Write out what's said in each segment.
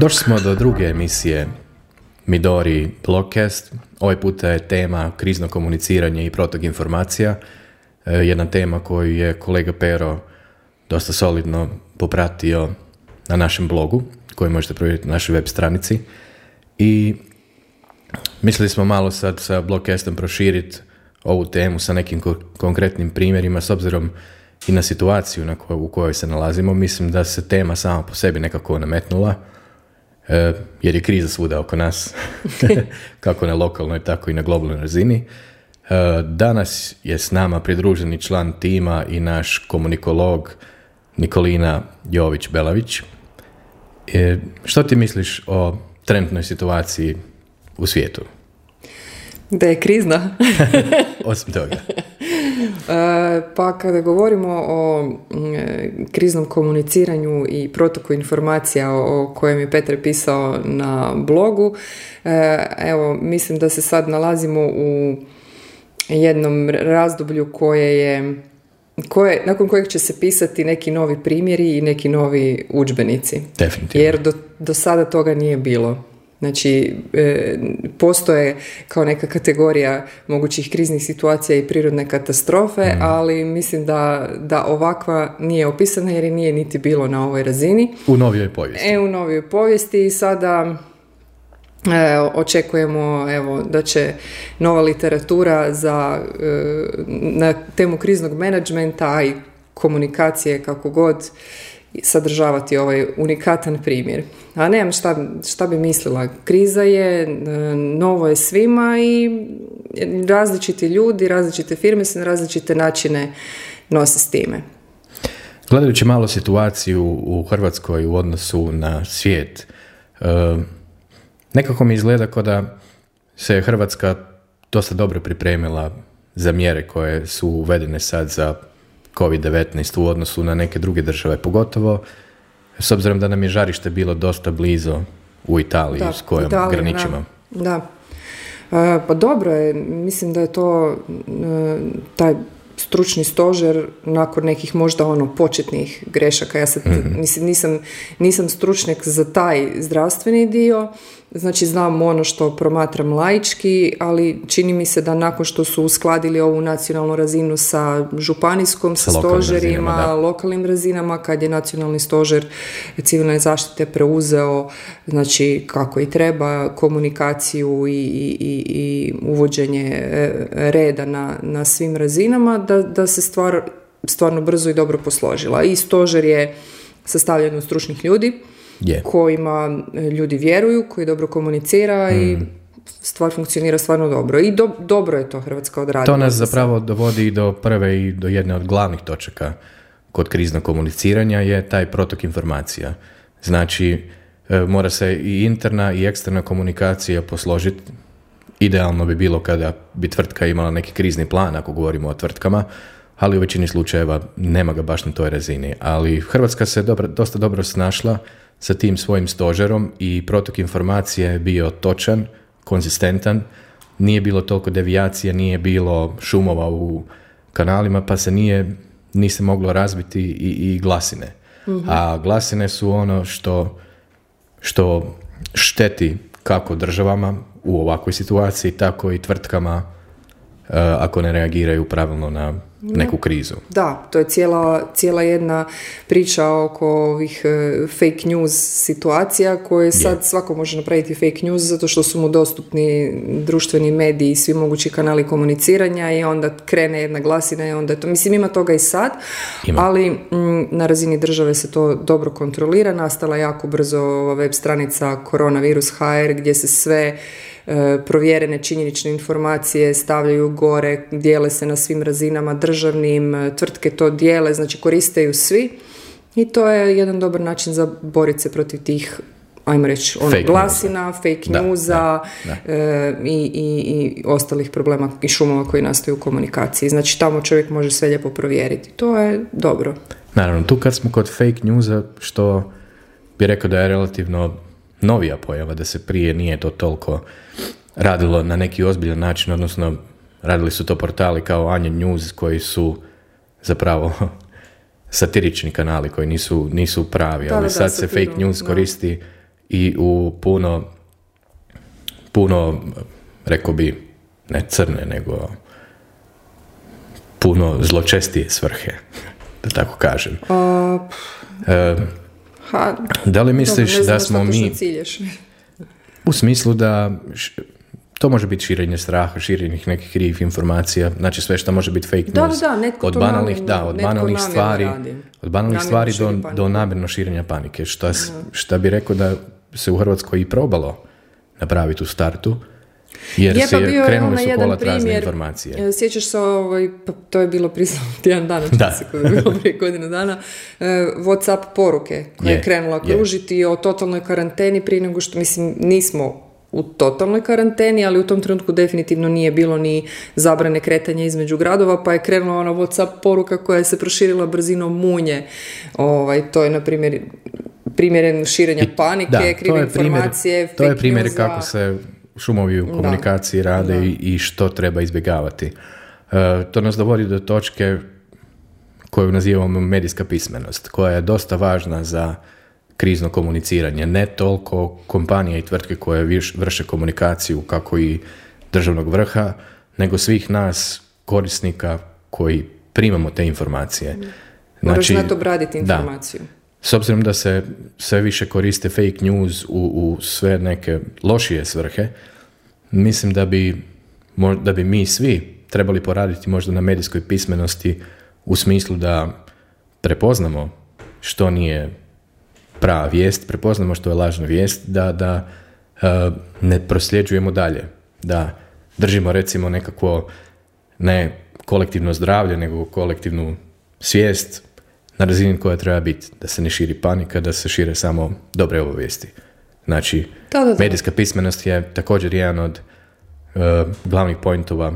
Došli smo do druge emisije Midori Blogcast. Ovaj puta je tema krizno komuniciranje i protok informacija. E, jedna tema koju je kolega Pero dosta solidno popratio na našem blogu, koji možete provjeriti na našoj web stranici. I mislili smo malo sad sa Blogcastom proširiti ovu temu sa nekim konkretnim primjerima s obzirom i na situaciju na u kojoj se nalazimo. Mislim da se tema sama po sebi nekako nametnula jer je kriza svuda oko nas, kako na lokalnoj, tako i na globalnoj razini. E, danas je s nama pridruženi član tima i naš komunikolog Nikolina Jović-Belavić. E, što ti misliš o trenutnoj situaciji u svijetu? Da je krizna. Osim toga. E, pa kada govorimo o mm, e, kriznom komuniciranju i protoku informacija o kojem je Petar pisao na blogu, e, evo, mislim da se sad nalazimo u jednom razdoblju koje je koje, nakon kojeg će se pisati neki novi primjeri i neki novi udžbenici. Definitivno. Jer do, do sada toga nije bilo. Znači, e, postoje kao neka kategorija mogućih kriznih situacija i prirodne katastrofe, mm. ali mislim da, da ovakva nije opisana jer je nije niti bilo na ovoj razini. U novijoj povijesti. E, u novijoj povijesti i sada e, očekujemo evo, da će nova literatura za, e, na temu kriznog menadžmenta i komunikacije kako god sadržavati ovaj unikatan primjer. A nemam šta, šta bi mislila. Kriza je, e, novo je svima i različiti ljudi, različite firme se na različite načine nose s time. Gledajući malo situaciju u Hrvatskoj u odnosu na svijet, e, nekako mi izgleda kao da se Hrvatska dosta dobro pripremila za mjere koje su uvedene sad za COVID-19 u odnosu na neke druge države, pogotovo s obzirom da nam je žarište bilo dosta blizo u Italiji s kojom graničimo. Da, e, pa dobro je, mislim da je to e, taj stručni stožer nakon nekih možda ono početnih grešaka. Ja sad mhm. mislim, nisam, nisam stručnjak za taj zdravstveni dio, Znači znam ono što promatram laički, ali čini mi se da nakon što su uskladili ovu nacionalnu razinu sa županijskom, sa, stožerima, lokalnim razinama, kad je nacionalni stožer civilne zaštite preuzeo, znači kako i treba, komunikaciju i, i, i uvođenje e, reda na, na svim razinama, da, da se stvar stvarno brzo i dobro posložila. I stožer je sastavljen od stručnih ljudi, je. kojima e, ljudi vjeruju, koji dobro komunicira i mm. stvar funkcionira stvarno dobro. I dobro je to Hrvatska odradila. To nas zapravo dovodi do prve i do jedne od glavnih točaka kod kriznog komuniciranja je taj protok informacija. Znači, e, mora se i interna i eksterna komunikacija posložiti. Idealno bi bilo kada bi tvrtka imala neki krizni plan, ako govorimo o tvrtkama, ali u većini slučajeva nema ga baš na toj razini. Ali Hrvatska se dobro, dosta dobro snašla sa tim svojim stožerom i protok informacije je bio točan, konzistentan, nije bilo toliko devijacija, nije bilo šumova u kanalima, pa se nije, nije moglo razbiti i, i glasine. Mhm. A glasine su ono što, što šteti kako državama u ovakvoj situaciji, tako i tvrtkama uh, ako ne reagiraju pravilno na neku krizu. Da, to je cijela, cijela jedna priča oko ovih e, fake news situacija koje sad svako može napraviti fake news zato što su mu dostupni društveni mediji i svi mogući kanali komuniciranja i onda krene jedna glasina i onda je to, mislim ima toga i sad, ali na razini države se to dobro kontrolira, nastala jako brzo web stranica koronavirus HR gdje se sve provjerene činjenične informacije stavljaju gore, dijele se na svim razinama državnim, e, tvrtke to dijele, znači koriste svi i to je jedan dobar način za boriti se protiv tih ajmo reći, ono, glasina, fake newsa e, i, i, i ostalih problema i šumova koji nastaju u komunikaciji. Znači tamo čovjek može sve lijepo provjeriti. To je dobro. Naravno, tu kad smo kod fake newsa, što bi rekao da je relativno novija pojava, da se prije nije to toliko radilo na neki ozbiljan način, odnosno radili su to portali kao Anja News koji su zapravo satirični kanali koji nisu, nisu pravi, ali sad se fake news koristi i u puno, puno, rekao bi, ne crne, nego puno zločestije svrhe, da tako kažem. E, ha, da li misliš dobro, da smo mi u smislu da š- to može biti širenje straha, širenje nekih krivih informacija, znači sve što može biti fake news. da, da, netko od to banalnih, namjerno- da, od banalnih stvari, radi. od banalnih Namjerno stvari do, do namjerno širenja panike, šta, šta bi rekao da se u Hrvatskoj i probalo napraviti u startu, jer Je, pa bio je krenuli su jedan primjer, informacije. e, Sjećaš se, ovaj, pa to je bilo prije samo tjedan dana, Da. se, je bilo prije godinu dana, e, Whatsapp poruke koja je, Je, krenula je. kružiti o totalnoj karanteni prije nego što, mislim, nismo u totalnoj karanteni, ali u tom trenutku definitivno nije bilo ni zabrane kretanja između gradova, pa je krenula ona Whatsapp poruka koja se proširila brzinom munje. Ovaj, to je, na primjer, primjeren širenja panike, Da, krive to je primjer, informacije, to je primjer kako se šumovi u komunikaciji rade i, i što treba izbjegavati. E, to nas dovodi do točke koju nazivamo medijska pismenost, koja je dosta važna za krizno komuniciranje. Ne toliko kompanije i tvrtke koje viš- vrše komunikaciju kako i državnog vrha, nego svih nas korisnika koji primamo te informacije. Moraš Znači, znati obraditi da. S obzirom da se sve više koriste fake news u, u sve neke lošije svrhe, mislim da bi, da bi mi svi trebali poraditi možda na medijskoj pismenosti u smislu da prepoznamo što nije prava vijest, prepoznamo što je lažna vijest, da, da e, ne prosljeđujemo dalje, da držimo recimo nekakvo ne kolektivno zdravlje, nego kolektivnu svijest na razini koja treba biti, da se ne širi panika, da se šire samo dobre obavijesti. Znači, Da, da, da. medijska pismenost je također jedan od e, glavnih pointova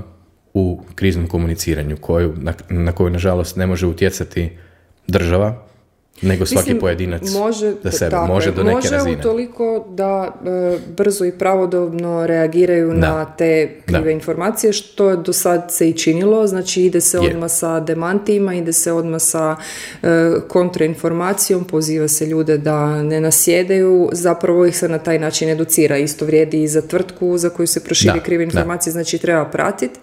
u kriznom komuniciranju, koju, na, na koju, nažalost, ne može utjecati država, nego svaki Mislim, pojedinac može, za sebe. tako može do neke može razine. utoliko da e, brzo i pravodobno reagiraju Da. na te krive Da. informacije, što je do sad se i činilo, znači ide se odmah sa demantima, ide se odmah sa e, kontrainformacijom, poziva se ljude da ne nasjedaju, zapravo ih se na taj način educira. Isto vrijedi i za tvrtku za koju se proširi Da, krive da. informacije, znači treba pratiti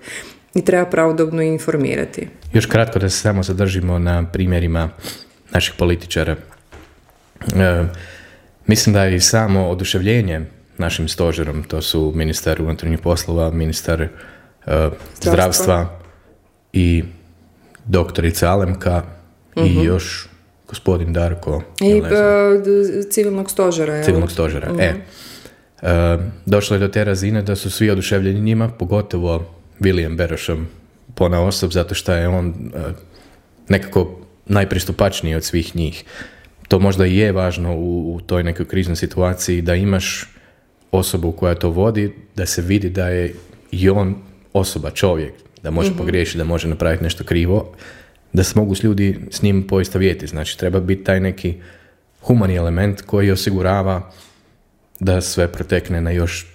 i treba pravodobno informirati. Još kratko da se samo zadržimo na primjerima naših političara. E, mislim da je i samo oduševljenje našim stožerom, to su ministar unutarnjih poslova, ministar e, zdravstva. i doktorica Alemka i još gospodin Darko I e, civilnog stožera. jel? civilnog stožera. E, e, došlo je do te razine da su svi oduševljeni njima, pogotovo William Berošom pona osob, zato što je on e, nekako najpristupačniji od svih njih. To možda i je važno u, u toj nekoj kriznoj situaciji da imaš osobu koja to vodi, da se vidi da je i on osoba, čovjek, da može pogriješiti, da može napraviti nešto krivo, da se mogu s ljudi s njim poistovjetiti. Znači, treba biti taj neki humani element koji osigurava da sve protekne na još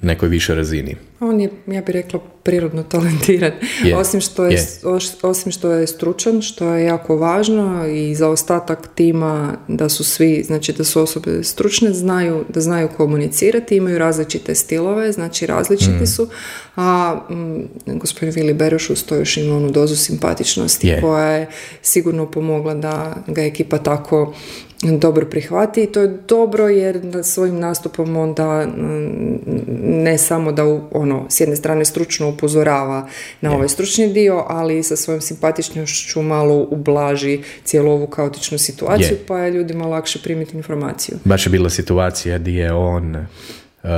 nekoj višoj razini. On je, ja bih rekla, prirodno talentiran. Je, Osim, što je, oš- osim što je stručan, što je jako važno i za ostatak tima da su svi, znači da su osobe stručne, znaju, da znaju komunicirati, imaju različite stilove, znači različiti Mm. su, a mm, gospodin Vili Beroš uz to još ima onu dozu simpatičnosti Je. koja je sigurno pomogla da ga ekipa tako dobro prihvati i to je dobro jer svojim nastupom onda mm, ne samo da ono s jedne strane stručno upozorava na ovaj stručni dio, ali i sa svojom simpatičnošću malo ublaži cijelu ovu kaotičnu situaciju Je. pa je ljudima lakše primiti informaciju. Baš je bila situacija gdje je on uh,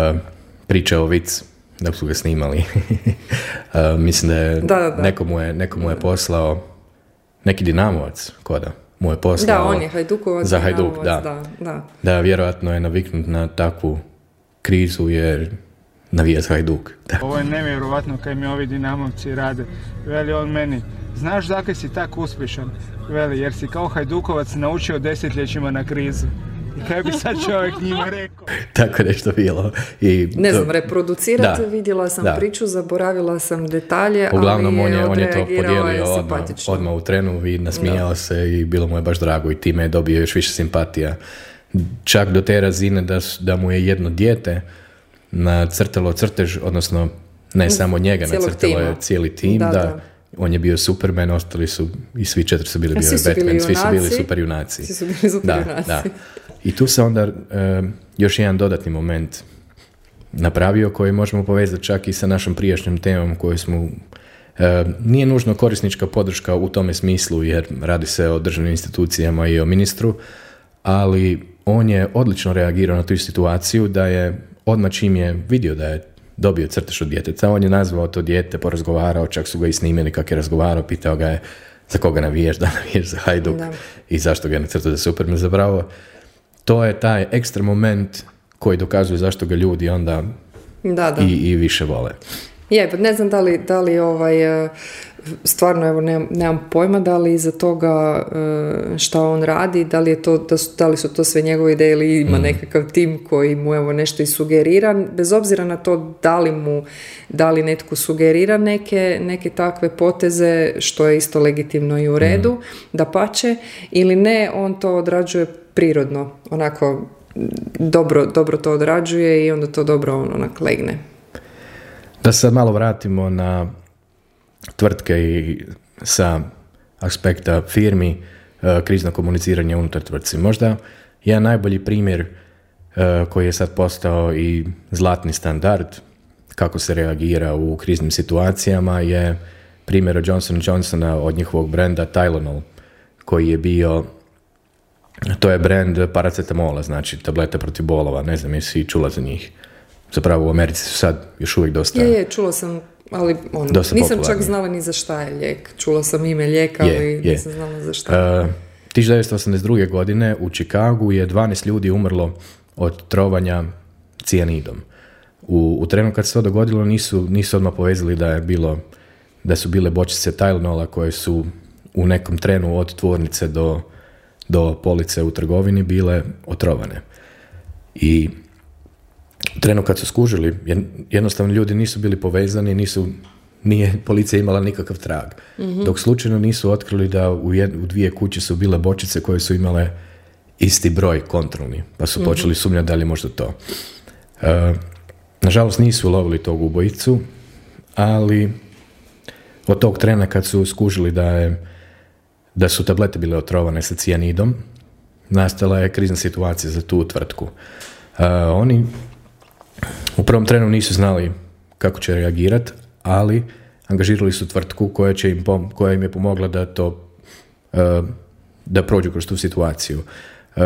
pričao vic dok su ga snimali. Uh, mislim da je Da, da, da. Nekomu, je, nekomu je poslao neki dinamovac koda mu je poslao Da, on je Hajdukovac. za Hajduk, da. da, da. da vjerojatno je naviknut na takvu krizu jer navija za Hajduk. Da. Ovo je nevjerovatno kaj mi ovi dinamovci rade. Veli on meni, znaš zakaj si tako uspješan? Veli, jer si kao Hajdukovac naučio desetljećima na krizu. Kaj bi sad čovjek njima rekao? Tako nešto bilo. I Ne to- znam, reproducirati, Da. vidjela sam Da. priču, zaboravila sam detalje, Uglavnom, ali on je, on je to podijelio odmah, odmah u trenu i nasmijao se i bilo mu je baš drago i time je dobio još više simpatija čak do te razine da, da mu je jedno dijete nacrtalo crtež, odnosno ne samo njega, nacrtalo je cijeli tim, da, on je bio Superman, ostali su i svi četiri su bili bio Batman, svi su bili super junaci. Svi su bili super da, da. I tu se onda još jedan dodatni moment napravio koji možemo povezati čak i sa našom prijašnjom temom koju smo nije nužno korisnička podrška u tome smislu jer radi se o državnim institucijama i o ministru, ali on je odlično reagirao na tu situaciju da je odmah čim je vidio da je dobio crtež od djeteca, on je nazvao to dijete, porazgovarao, čak su ga i snimili kako je razgovarao, pitao ga je za koga navijaš, da navijaš za Hajduk i zašto ga je nacrtao za Superman zapravo. To je taj ekstra moment koji dokazuje zašto ga ljudi onda da, da. I, i više vole. Je, pa ne znam da li, da li ovaj, e, stvarno evo nemam, nemam pojma da li iza toga e, šta on radi, da li, je to, da, su, da li su to sve njegove ideje ili ima mm. nekakav tim koji mu evo nešto i sugerira, bez obzira na to da li mu, da li netko sugerira neke, neke takve poteze, što je isto legitimno i u redu, mm. da pače, ili ne, on to odrađuje prirodno, onako dobro, dobro to odrađuje i onda to dobro on onak legne. Da se malo vratimo na tvrtke i sa aspekta firmi, e, krizno komuniciranje unutar tvrtci. Možda jedan najbolji primjer e, koji je sad postao i zlatni standard kako se reagira u kriznim situacijama je primjer od Johnson Johnsona od njihovog brenda Tylenol koji je bio to je brand paracetamola, znači tablete protiv bolova, ne znam jesi čula za njih. Zapravo u Americi su sad još uvijek dosta... Je, je, čula sam, ali on, nisam čak znala ni za šta je lijek. Čula sam ime lijeka, ali je. nisam znala za šta. Uh, 1982. godine u Čikagu je 12 ljudi umrlo od trovanja cijanidom. U, u trenu kad se to dogodilo nisu, nisu odmah povezali da je bilo da su bile bočice Tylenola koje su u nekom trenu od tvornice do, do police u trgovini bile otrovane. I trenu kad su skužili, jednostavno ljudi nisu bili povezani, nisu, nije policija imala nikakav trag. mm Dok slučajno nisu otkrili da u, u dvije kuće su bile bočice koje su imale isti broj kontrolni, pa su mm počeli sumnjati da li je možda to. E, nažalost nisu ulovili tog ubojicu, ali od tog trena kad su skužili da, je, da su tablete bile otrovane sa cijanidom, nastala je krizna situacija za tu tvrtku. Uh, oni u prvom trenu nisu znali kako će reagirati, ali angažirali su tvrtku koja, će im, koja im je pomogla da to e, da prođu kroz tu situaciju. E,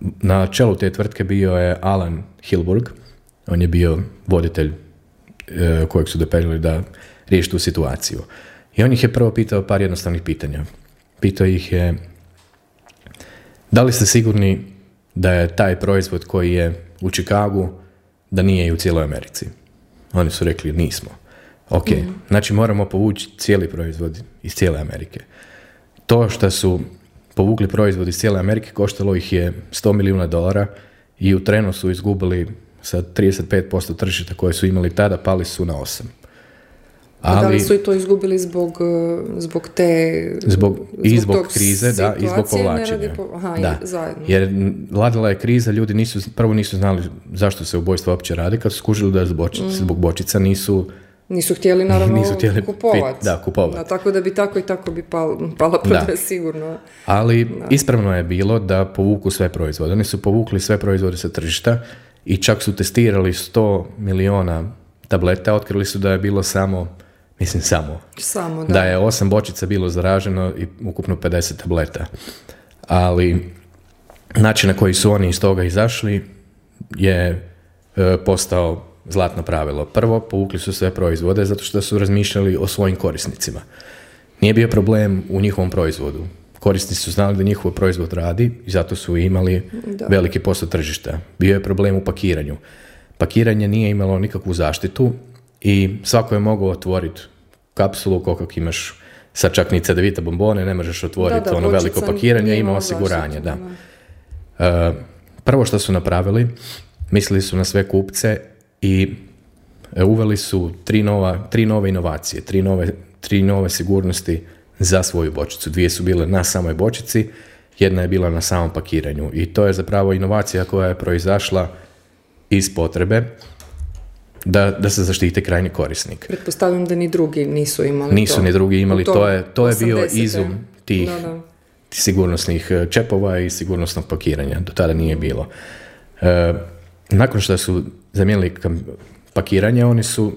na čelu te tvrtke bio je Alan Hilburg, on je bio voditelj e, kojeg su dopeljali da riješi tu situaciju. I on ih je prvo pitao par jednostavnih pitanja. Pitao ih je da li ste sigurni da je taj proizvod koji je u Čikagu da nije i u cijeloj Americi. Oni su rekli nismo. Ok, mm znači moramo povući cijeli proizvod iz cijele Amerike. To što su povukli proizvod iz cijele Amerike koštalo ih je 100 milijuna dolara i u trenu su izgubili sa 35% tržišta koje su imali tada, pali su na 8. Ali, da li su i to izgubili zbog, e, zbog te... Zbog, I zbog krize, da, i zbog povlačenja. aha, da. zajedno. Jer vladala je kriza, ljudi nisu, prvo nisu znali zašto se ubojstvo uopće radi, kad su skužili da zbog, mm. zbog bočica nisu nisu htjeli naravno nisu htjeli kupovati. Da, kupovati. tako da bi tako i tako bi pal, pala prodaja sigurno. Ali ispravno je bilo da povuku sve proizvode. Oni su povukli sve proizvode sa tržišta i čak su testirali 100 miliona tableta, otkrili su da je bilo samo Mislim samo. Samo, da. Da je osam bočica bilo zaraženo i ukupno 50 tableta. Ali način na koji su oni iz toga izašli je e, postao zlatno pravilo. Prvo, povukli su sve proizvode zato što su razmišljali o svojim korisnicima. Nije bio problem u njihovom proizvodu. Korisnici su znali da njihov proizvod radi i zato su imali veliki posao tržišta. Bio je problem u pakiranju. Pakiranje nije imalo nikakvu zaštitu i svako je mogao otvoriti kapsulu koliko imaš sad čak ni cedevita bombone, ne možeš otvoriti ono veliko pakiranje, ima osiguranje, da. Uh, prvo što su napravili, mislili su na sve kupce i e, uveli su tri, nova, tri nove inovacije, tri nove, tri nove sigurnosti za svoju bočicu. Dvije su bile na samoj bočici, jedna je bila na samom pakiranju. I to je zapravo inovacija koja je proizašla iz potrebe da, da se zaštite krajnji korisnik. Pretpostavljam da ni drugi nisu imali Nisu to. ni drugi imali, U to je, to je bio 80-te. izum tih, Da, da. sigurnosnih e, čepova i sigurnosnog pakiranja. Do tada nije bilo. E, nakon što su zamijenili pakiranje, oni su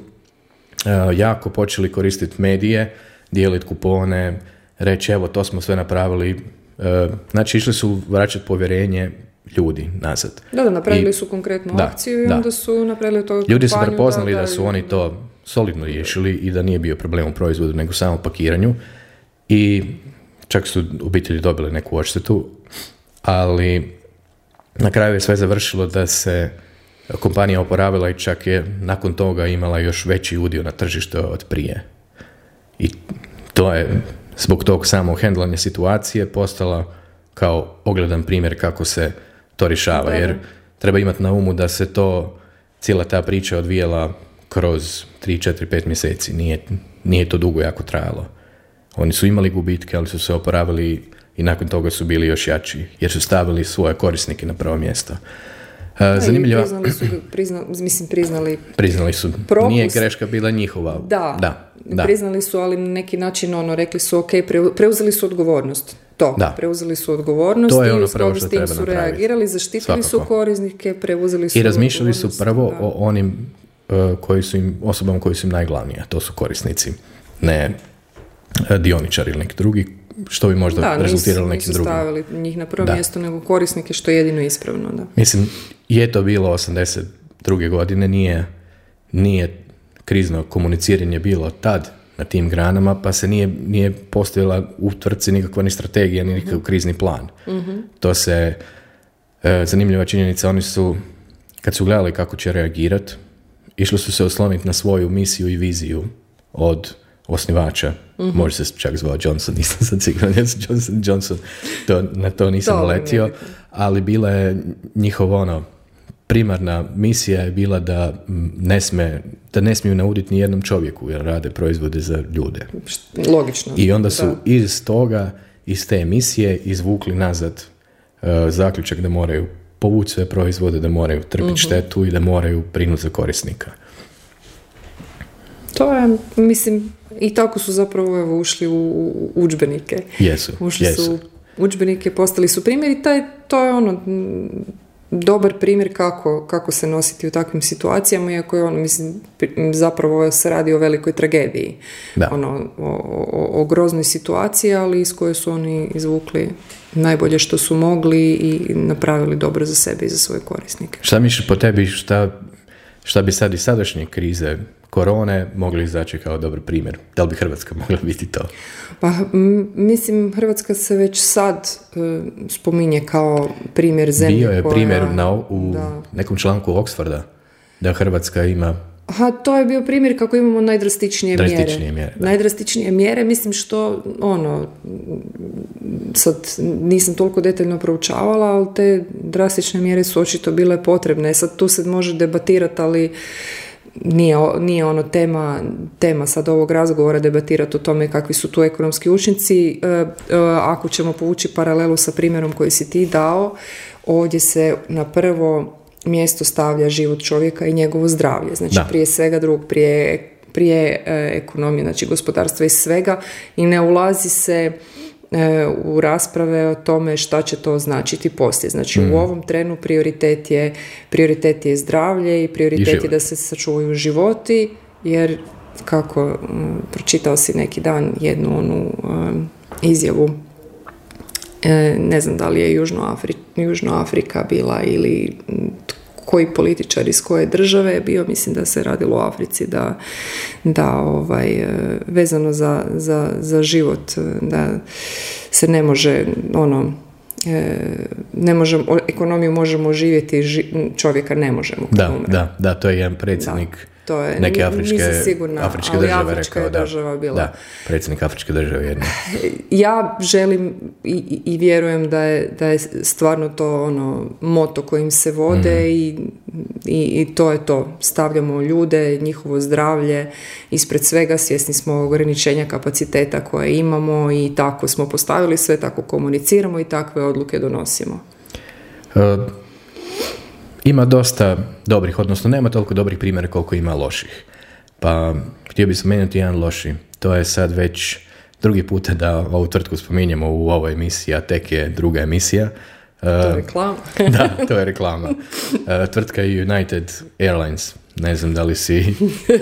e, jako počeli koristiti medije, dijeliti kupone, reći evo to smo sve napravili. E, znači išli su vraćati povjerenje ljudi nazad. Da, da, napravili I- su konkretnu da, akciju i da. onda su napravili to Ljudi su prepoznali da, su daju- oni to solidno riješili i da nije bio problem u proizvodu, nego samo u pakiranju. I čak su obitelji dobili neku odštetu, ali na kraju je sve završilo da se kompanija oporavila i čak je nakon toga imala još veći udio na tržištu od prije. I to je zbog tog samog hendlanja situacije postala kao ogledan primjer kako se to rješava. Da, da. Jer treba imati na umu da se to, cijela ta priča odvijela kroz 3, 4, 5 mjeseci. Nije, nije to dugo jako trajalo. Oni su imali gubitke, ali su se oporavili i nakon toga su bili još jači, jer su stavili svoje korisnike na prvo mjesto. Da, i Zanimljiva, Priznali su, prizna, mislim, priznali priznali su, Propust. nije greška bila njihova. Da, da, da. priznali su, ali na neki način ono, rekli su ok, preu- preuzeli su odgovornost. To, Da. preuzeli su odgovornost To je i ono prvo što s tim su reagirali, zaštitili su Svakako. korisnike, preuzeli su I razmišljali su prvo da. o onim e, koji su im, osobama koji su im najglavniji, a to su korisnici, ne e, dioničari ili neki drugi, što bi možda Da, rezultiralo nisu, nekim nisu drugim. stavili njih na prvo Da. mjesto, nego korisnike, što je jedino ispravno. Da. Mislim, je to bilo 82. godine, nije, nije krizno komuniciranje bilo tad na tim granama, pa se nije, nije postojala u tvrtci nikakva ni strategija, ni nikakav krizni plan. To se, e, zanimljiva činjenica, oni su, kad su gledali kako će reagirati, išli su se osloniti na svoju misiju i viziju od osnivača. Može se čak zvao Johnson, nisam sad siguran, Johnson, Johnson, to, na to nisam To letio, ali bila je njihova ono, primarna misija je bila da ne sme, da ne smiju nauditi ni jednom čovjeku jer rade proizvode za ljude. Logično. I onda su Da. iz toga, iz te emisije izvukli nazad e, zaključak da moraju povući sve proizvode, da moraju trpiti štetu i da moraju brinuti za korisnika. To je, mislim, i tako su zapravo evo, ušli u, udžbenike. Jesu, Ušli jesu. su u udžbenike, postali su primjer i taj, to je ono dobar primjer kako, kako se nositi u takvim situacijama, iako je ono, mislim, zapravo se radi o velikoj tragediji. Da. Ono, o, o, o groznoj situaciji, ali iz koje su oni izvukli najbolje što su mogli i napravili dobro za sebe i za svoje korisnike. Šta misliš po tebi, šta, šta bi sad iz sadašnje krize korone mogli izaći kao dobar primjer? Da li bi Hrvatska mogla biti to? Pa m, mislim Hrvatska se već sad e, spominje kao primjer zemlje Bio je koja- primjer na, u da. nekom članku Oxforda da Hrvatska ima Aha, to je bio primjer kako imamo najdrastičnije mjere. Drastičnije mjere, da. Najdrastičnije mjere, mislim što, ono, sad nisam toliko detaljno proučavala, ali te drastične mjere su očito bile potrebne. Sad tu se može debatirati, ali nije, nije ono tema, tema sad ovog razgovora debatirati o tome kakvi su tu ekonomski učinci. E, e, ako ćemo povući paralelu sa primjerom koji si ti dao, ovdje se na prvo mjesto stavlja život čovjeka i njegovo zdravlje. Znači Da. prije svega drugog, prije, prije e, ekonomije, znači gospodarstva i svega i ne ulazi se u rasprave o tome šta će to značiti poslije. Znači Mm. u ovom trenu prioritet je, prioritet je zdravlje i prioritet je život. da se sačuvaju životi jer kako mm, pročitao si neki dan jednu onu um, izjavu e, ne znam da li je Južno, Afri, Južno Afrika bila ili koji političar iz koje države je bio, mislim da se radilo u Africi, da, da ovaj, e, vezano za, za, za život, e, da se ne može ono, e, ne možemo, ekonomiju možemo živjeti, ži- čovjeka ne možemo Da, da, da, to je jedan predsjednik To je, neke afričke, nisam sigurna, afričke ali države afrička je rekao, da. država bila. Da, predsjednik afričke države jedne. Ja želim i, i- vjerujem da je, da je stvarno to ono moto kojim se vode Mhm. i, i, i to je to. Stavljamo ljude, njihovo zdravlje ispred svega, svjesni smo ograničenja kapaciteta koje imamo i tako smo postavili sve, tako komuniciramo i takve odluke donosimo. E, ima dosta dobrih, odnosno nema toliko dobrih primjera koliko ima loših. Pa htio bih spomenuti jedan loši. To je sad već drugi puta da ovu tvrtku spominjemo u ovoj emisiji, a tek je druga emisija. E, To je reklama. da, to je reklama. E, tvrtka je United Airlines. Ne znam da li si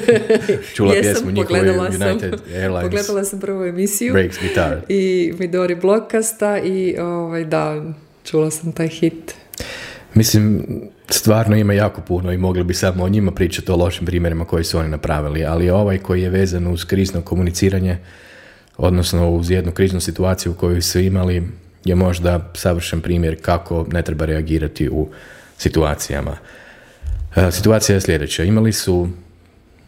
čula Jesam, pjesmu njihovu pogledala sam. United Airlines Pogledala sam prvu emisiju Breaks Guitar. i Midori Blokasta i ovaj, da, čula sam taj hit. Mislim, stvarno ima jako puno i mogli bi samo o njima pričati o lošim primjerima koji su oni napravili, ali ovaj koji je vezan uz krizno komuniciranje, odnosno uz jednu kriznu situaciju koju su imali, je možda savršen primjer kako ne treba reagirati u situacijama. E, Situacija je sljedeća. Imali su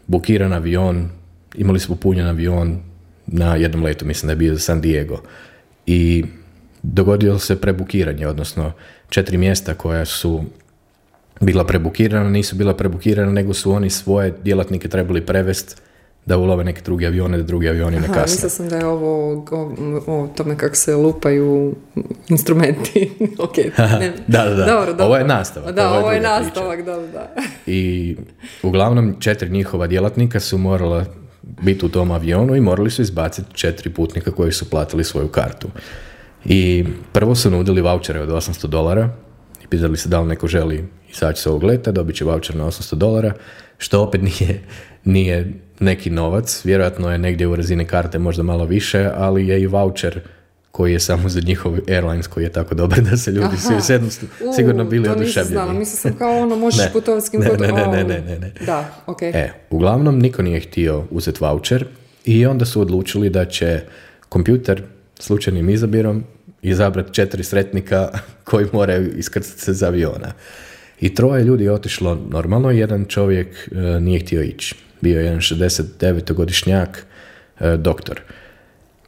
bukiran avion, imali su popunjen avion na jednom letu, mislim da je bio za San Diego. I dogodio se prebukiranje, odnosno četiri mjesta koja su bila prebukirana, nisu bila prebukirana, nego su oni svoje djelatnike trebali prevest da ulove neke druge avione, da drugi avioni ne kasne. mislila sam da je ovo o, o tome kako se lupaju instrumenti. ok, ne. Da, da, da. Dobro, dobro. Ovo je nastavak, Da, ovo je ovo je nastavak, da, da. I uglavnom četiri njihova djelatnika su morala biti u tom avionu i morali su izbaciti četiri putnika koji su platili svoju kartu. I prvo su nudili vouchere od 800 dolara pitali se da li neko želi izaći s ovog leta, dobit će voucher na 800 dolara, što opet nije, nije neki novac, vjerojatno je negdje u razini karte možda malo više, ali je i voucher koji je samo za njihov airlines koji je tako dobar da se ljudi svi Aha. sedam U, sigurno bili to oduševljeni. znala, mislila sam kao ono možeš putovati s kim Ne, god- ne, ne, ne, ne, ne, ne. Da, ok. E, uglavnom niko nije htio uzeti voucher i onda su odlučili da će kompjuter slučajnim izabirom izabrati četiri sretnika koji moraju iskrcati se za aviona. I troje ljudi je otišlo normalno, jedan čovjek e, nije htio ići. Bio je jedan 69-godišnjak e, doktor.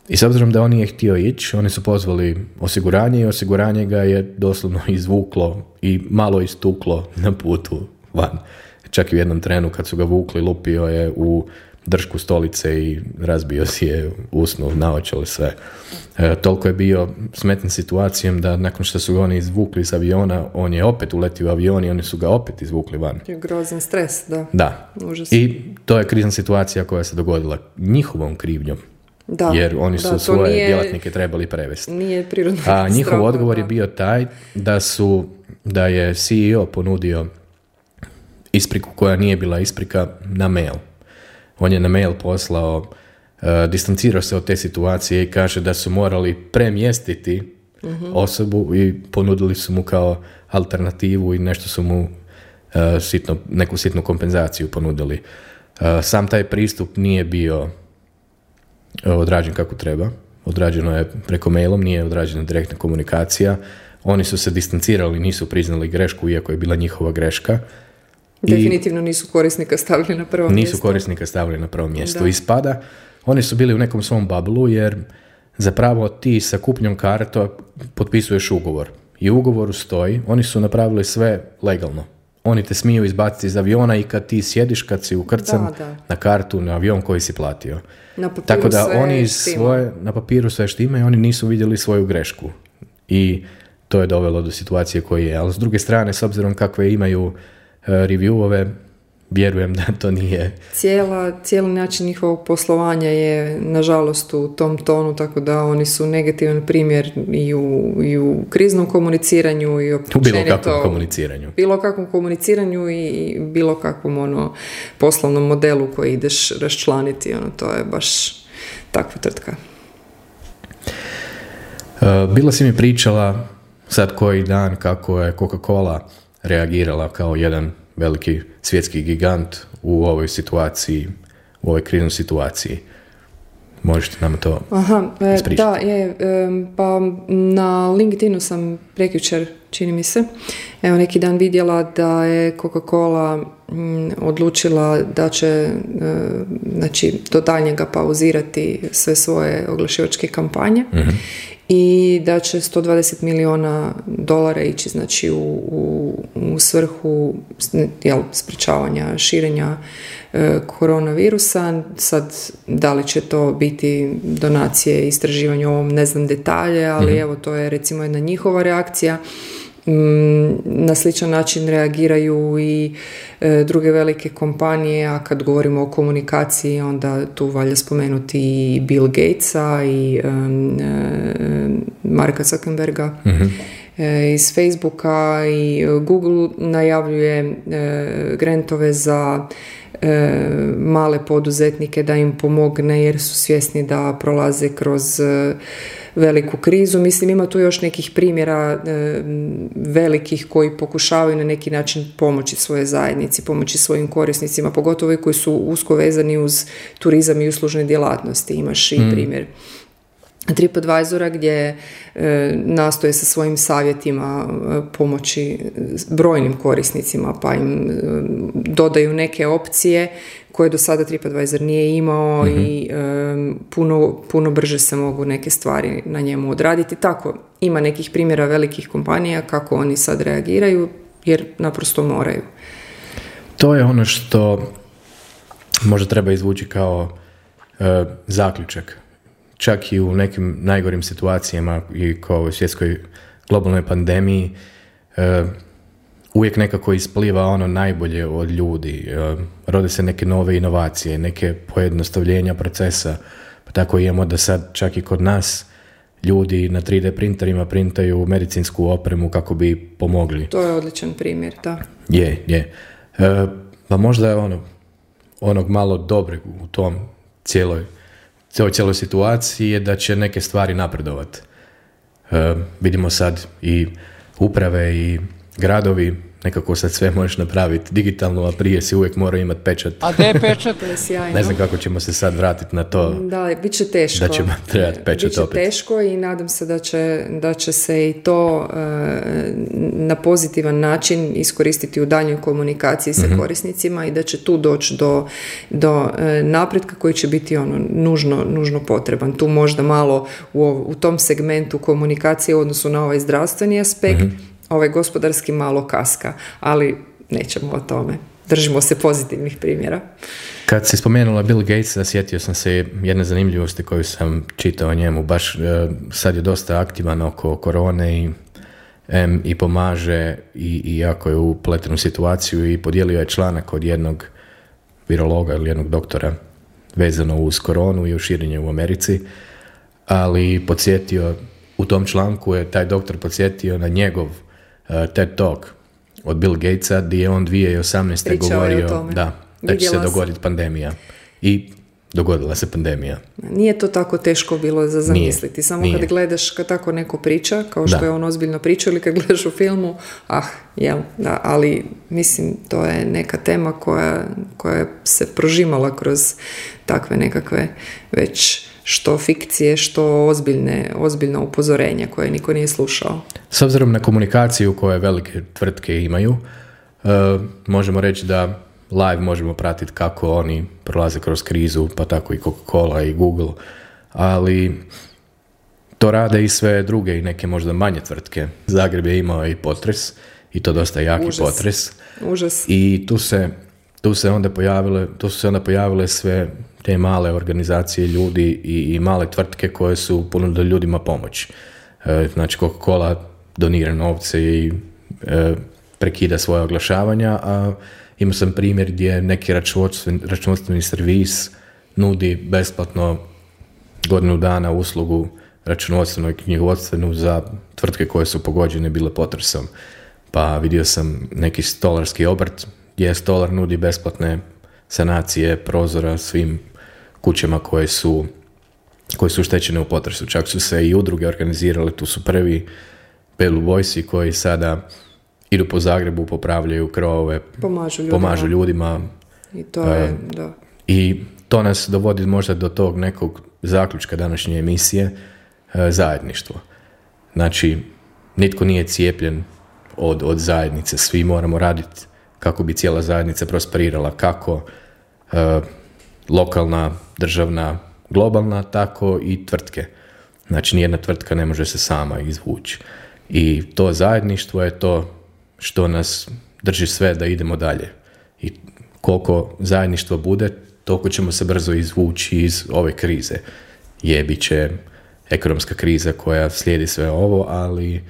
I s obzirom da on nije htio ići, oni su pozvali osiguranje i osiguranje ga je doslovno izvuklo i malo istuklo na putu van. Čak i u jednom trenu kad su ga vukli, lupio je u dršku stolice i razbio si je usnu, naočale sve. E, toliko je bio smetan situacijom da nakon što su ga oni izvukli iz aviona, on je opet uletio u avion i oni su ga opet izvukli van. Je Grozan stres, da. Da. Užas. I to je krizna situacija koja se dogodila njihovom krivnjom. Da, jer oni da, su svoje nije- djelatnike trebali prevesti. Nije prirodna A njihov odgovor je da. bio taj da su, da je CEO ponudio ispriku koja nije bila isprika na mail. On je na mail poslao, e, distancirao se od te situacije i kaže da su morali premjestiti osobu i ponudili su mu kao alternativu i nešto su mu e, sitno, neku sitnu kompenzaciju ponudili. E, sam taj pristup nije bio e, odrađen kako treba. Odrađeno je preko mailom, nije odrađena direktna komunikacija. Oni su se distancirali, nisu priznali grešku, iako je bila njihova greška. I Definitivno nisu korisnika stavili na prvo nisu mjesto. korisnika stavili na prvo mjesto. Da. Ispada, oni su bili u nekom svom bablu, jer zapravo ti sa kupnjom karta potpisuješ ugovor. I u ugovoru stoji, oni su napravili sve legalno. Oni te smiju izbaciti iz aviona i kad ti sjediš, kad si ukrcan Da, da. na kartu, na avion koji si platio. Na papiru Tako da sve oni štima. svoje, na papiru sve štima i oni nisu vidjeli svoju grešku. I to je dovelo do situacije koje je. Ali s druge strane, s obzirom kakve imaju reviewove, vjerujem da to nije Cijela, cijeli način njihovog poslovanja je nažalost u tom tonu, tako da oni su negativan primjer i u, i u kriznom komuniciranju i u bilo općenito- kakvom komuniciranju. bilo kakvom komuniciranju i bilo kakvom ono poslovnom modelu koji ideš raščlaniti, ono, to je baš takva tvrtka. E, Bila si mi pričala sad koji dan kako je Coca-Cola reagirala kao jedan veliki svjetski gigant u ovoj situaciji, u ovoj kriznoj situaciji. Možete nam to Aha, e, da, je, em, pa na LinkedInu sam prekjučer čini mi se. Evo neki dan vidjela da je Coca-Cola odlučila da će e, znači, do daljnjega pauzirati sve svoje oglašivačke kampanje Mhm. i da će 120 milijuna dolara ići znači u, u, u svrhu jel, sprečavanja širenja e, koronavirusa. Sad, da li će to biti donacije istraživanju ovom, ne znam detalje, ali evo to je recimo jedna njihova reakcija. Na sličan način reagiraju i e, druge velike kompanije, a kad govorimo o komunikaciji, onda tu valja spomenuti i Bill Gatesa i e, Marka Zuckerberga e, iz Facebooka i Google najavljuje e, grantove za e, male poduzetnike da im pomogne jer su svjesni da prolaze kroz e, veliku krizu. Mislim, ima tu još nekih primjera e, velikih koji pokušavaju na neki način pomoći svoje zajednici, pomoći svojim korisnicima, pogotovo i koji su usko vezani uz turizam i uslužne djelatnosti. Imaš i primjer TripAdvisora gdje e, nastoje sa svojim savjetima e, pomoći brojnim korisnicima pa im e, dodaju neke opcije koje do sada TripAdvisor nije imao i e, puno, puno brže se mogu neke stvari na njemu odraditi. Tako, ima nekih primjera velikih kompanija kako oni sad reagiraju jer naprosto moraju. To je ono što možda treba izvući kao e, zaključak. Čak i u nekim najgorim situacijama i kao u svjetskoj globalnoj pandemiji e, uvijek nekako ispliva ono najbolje od ljudi. E, rode se neke nove inovacije, neke pojednostavljenja procesa. Pa tako imamo da sad čak i kod nas ljudi na 3D printerima printaju medicinsku opremu kako bi pomogli. To je odličan primjer, da. Je, je. E, pa možda je ono, onog malo dobrog u tom cijeloj, cijeloj, cijeloj situaciji je da će neke stvari napredovat. E, vidimo sad i uprave i gradovi, nekako sad sve možeš napraviti digitalno, a prije si uvijek morao imati pečat. A gdje je pečat? Sjajno. Ne znam kako ćemo se sad vratiti na to. Da, bit će teško. Da će trebati pečat Biće opet. teško i nadam se da će, da će se i to e, na pozitivan način iskoristiti u daljnjoj komunikaciji sa korisnicima i da će tu doći do, do e, napretka koji će biti ono nužno, nužno potreban. Tu možda malo u, u tom segmentu komunikacije u odnosu na ovaj zdravstveni aspekt, ovaj gospodarski malo kaska, ali nećemo o tome. Držimo se pozitivnih primjera. Kad si spomenula Bill Gatesa, sjetio sam se jedne zanimljivosti koju sam čitao o njemu. Baš e, sad je dosta aktivan oko korone i, em, i pomaže i, i jako je u situaciju i podijelio je članak od jednog virologa ili jednog doktora vezano uz koronu i u širenje u Americi. Ali podsjetio, u tom članku je taj doktor podsjetio na njegov TED Talk od Bill Gatesa gdje je on 2018. Pričao je o govorio tome. da, da će se dogoditi pandemija. I dogodila se pandemija. Nije to tako teško bilo za zamisliti. Samo nije. kad gledaš kad tako neko priča, kao što Da. je on ozbiljno pričao ili kad gledaš u filmu, ah, jel, da, ali mislim to je neka tema koja, koja se prožimala kroz takve nekakve već što fikcije, što ozbiljne, ozbiljna upozorenja koje niko nije slušao. S obzirom na komunikaciju koje velike tvrtke imaju, e, možemo reći da live možemo pratiti kako oni prolaze kroz krizu, pa tako i Coca-Cola i Google, ali to rade i sve druge i neke možda manje tvrtke. Zagreb je imao i potres i to dosta jaki Užas. potres. Užas. I tu se, tu se onda pojavile, tu su se onda pojavile sve te male organizacije ljudi i, i male tvrtke koje su ponudile ljudima pomoć. E, znači Coca-Cola donira novce i e, prekida svoje oglašavanja, a imao sam primjer gdje neki računovodstveni, računovodstveni servis nudi besplatno godinu dana uslugu računovodstvenu i knjigovodstvenu za tvrtke koje su pogođene bile potresom. Pa vidio sam neki stolarski obrt gdje stolar nudi besplatne sanacije prozora svim kućama koje su koje su štećene u potresu. Čak su se i udruge organizirale, tu su prvi Belu Boysi koji sada idu po Zagrebu, popravljaju krovove, Pomažu ljudima. pomažu ljudima, I to je, da. i to nas dovodi možda do tog nekog zaključka današnje emisije, e, zajedništvo. Znači, nitko nije cijepljen od, od zajednice. Svi moramo raditi kako bi cijela zajednica prosperirala, kako e, lokalna, državna, globalna, tako i tvrtke. Znači, nijedna tvrtka ne može se sama izvući. I to zajedništvo je to što nas drži sve da idemo dalje. I koliko zajedništvo bude, toliko ćemo se brzo izvući iz ove krize. Je, bit će ekonomska kriza koja slijedi sve ovo, ali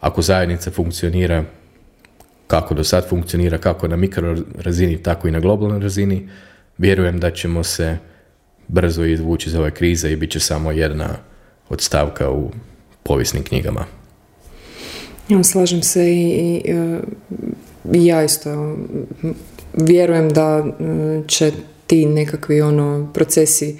ako zajednica funkcionira kako do sad funkcionira, kako na mikro razini, tako i na globalnoj razini, vjerujem da ćemo se brzo izvući iz ove krize i bit će samo jedna od stavka u povijesnim knjigama. Ja, slažem se i, i, i ja isto vjerujem da će ti nekakvi ono procesi E,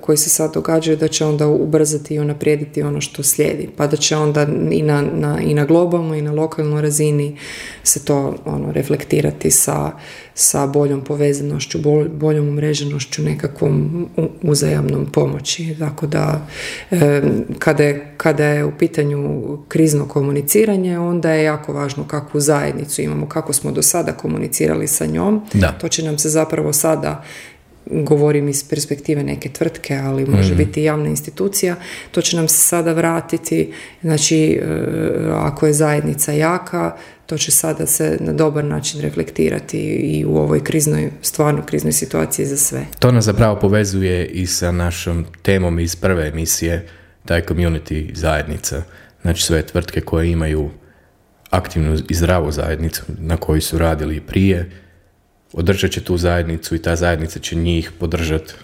koji se sad događaju da će onda ubrzati i unaprijediti ono što slijedi. Pa da će onda i na, na, i na globalnoj i na lokalnoj razini se to ono, reflektirati sa, sa boljom povezanošću, boljom umreženošću, nekakvom uzajamnom pomoći. Tako da e, kada, je, kada je u pitanju krizno komuniciranje, onda je jako važno kakvu zajednicu imamo, kako smo do sada komunicirali sa njom. Da. To će nam se zapravo sada govorim iz perspektive neke tvrtke, ali može mhm. biti javna institucija, to će nam se sada vratiti, znači e, ako je zajednica jaka, to će sada se na dobar način reflektirati i u ovoj kriznoj, stvarno kriznoj situaciji za sve. To nas zapravo povezuje i sa našom temom iz prve emisije, taj community zajednica. Znači sve tvrtke koje imaju aktivnu i zdravu zajednicu na kojoj su radili prije, održat će tu zajednicu i ta zajednica će njih podržati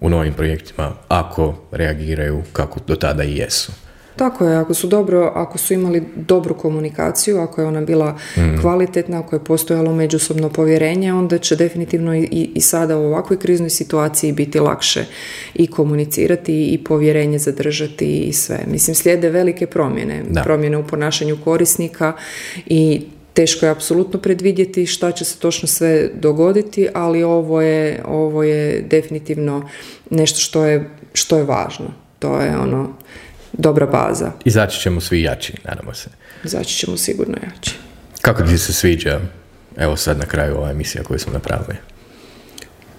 u novim projektima ako reagiraju kako do tada i jesu. Tako je, ako su dobro, ako su imali dobru komunikaciju, ako je ona bila mm. kvalitetna, ako je postojalo međusobno povjerenje, onda će definitivno i, i sada u ovakvoj kriznoj situaciji biti lakše i komunicirati i povjerenje zadržati i sve. Mislim, slijede velike promjene, promjene u ponašanju korisnika i teško je apsolutno predvidjeti šta će se točno sve dogoditi, ali ovo je, ovo je definitivno nešto što je, što je važno. To je ono dobra baza. Izaći ćemo svi jači, nadamo se. Izaći ćemo sigurno jači. Kako ti se sviđa, evo sad na kraju ova emisija koju smo napravili?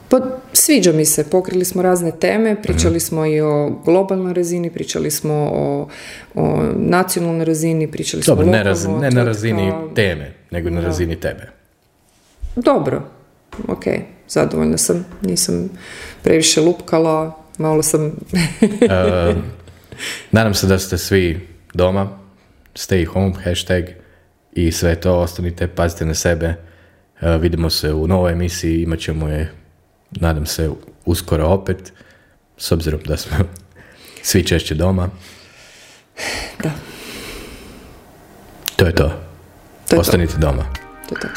Pa sviđa mi se, pokrili smo razne teme, pričali mhm. smo i o globalnoj razini, pričali smo o, o nacionalnoj razini, pričali smo o ne, ne na razini teme, nego na razini tebe. Dobro, ok, zadovoljna sam, nisam previše lupkala, malo sam... uh, nadam se da ste svi doma, stay home, hashtag i sve to, ostanite, pazite na sebe. Uh, vidimo se u novoj emisiji, imat ćemo je nadam se uskoro opet, s obzirom da smo svi češće doma. Da. To je to. to je Ostanite to. doma. To je to.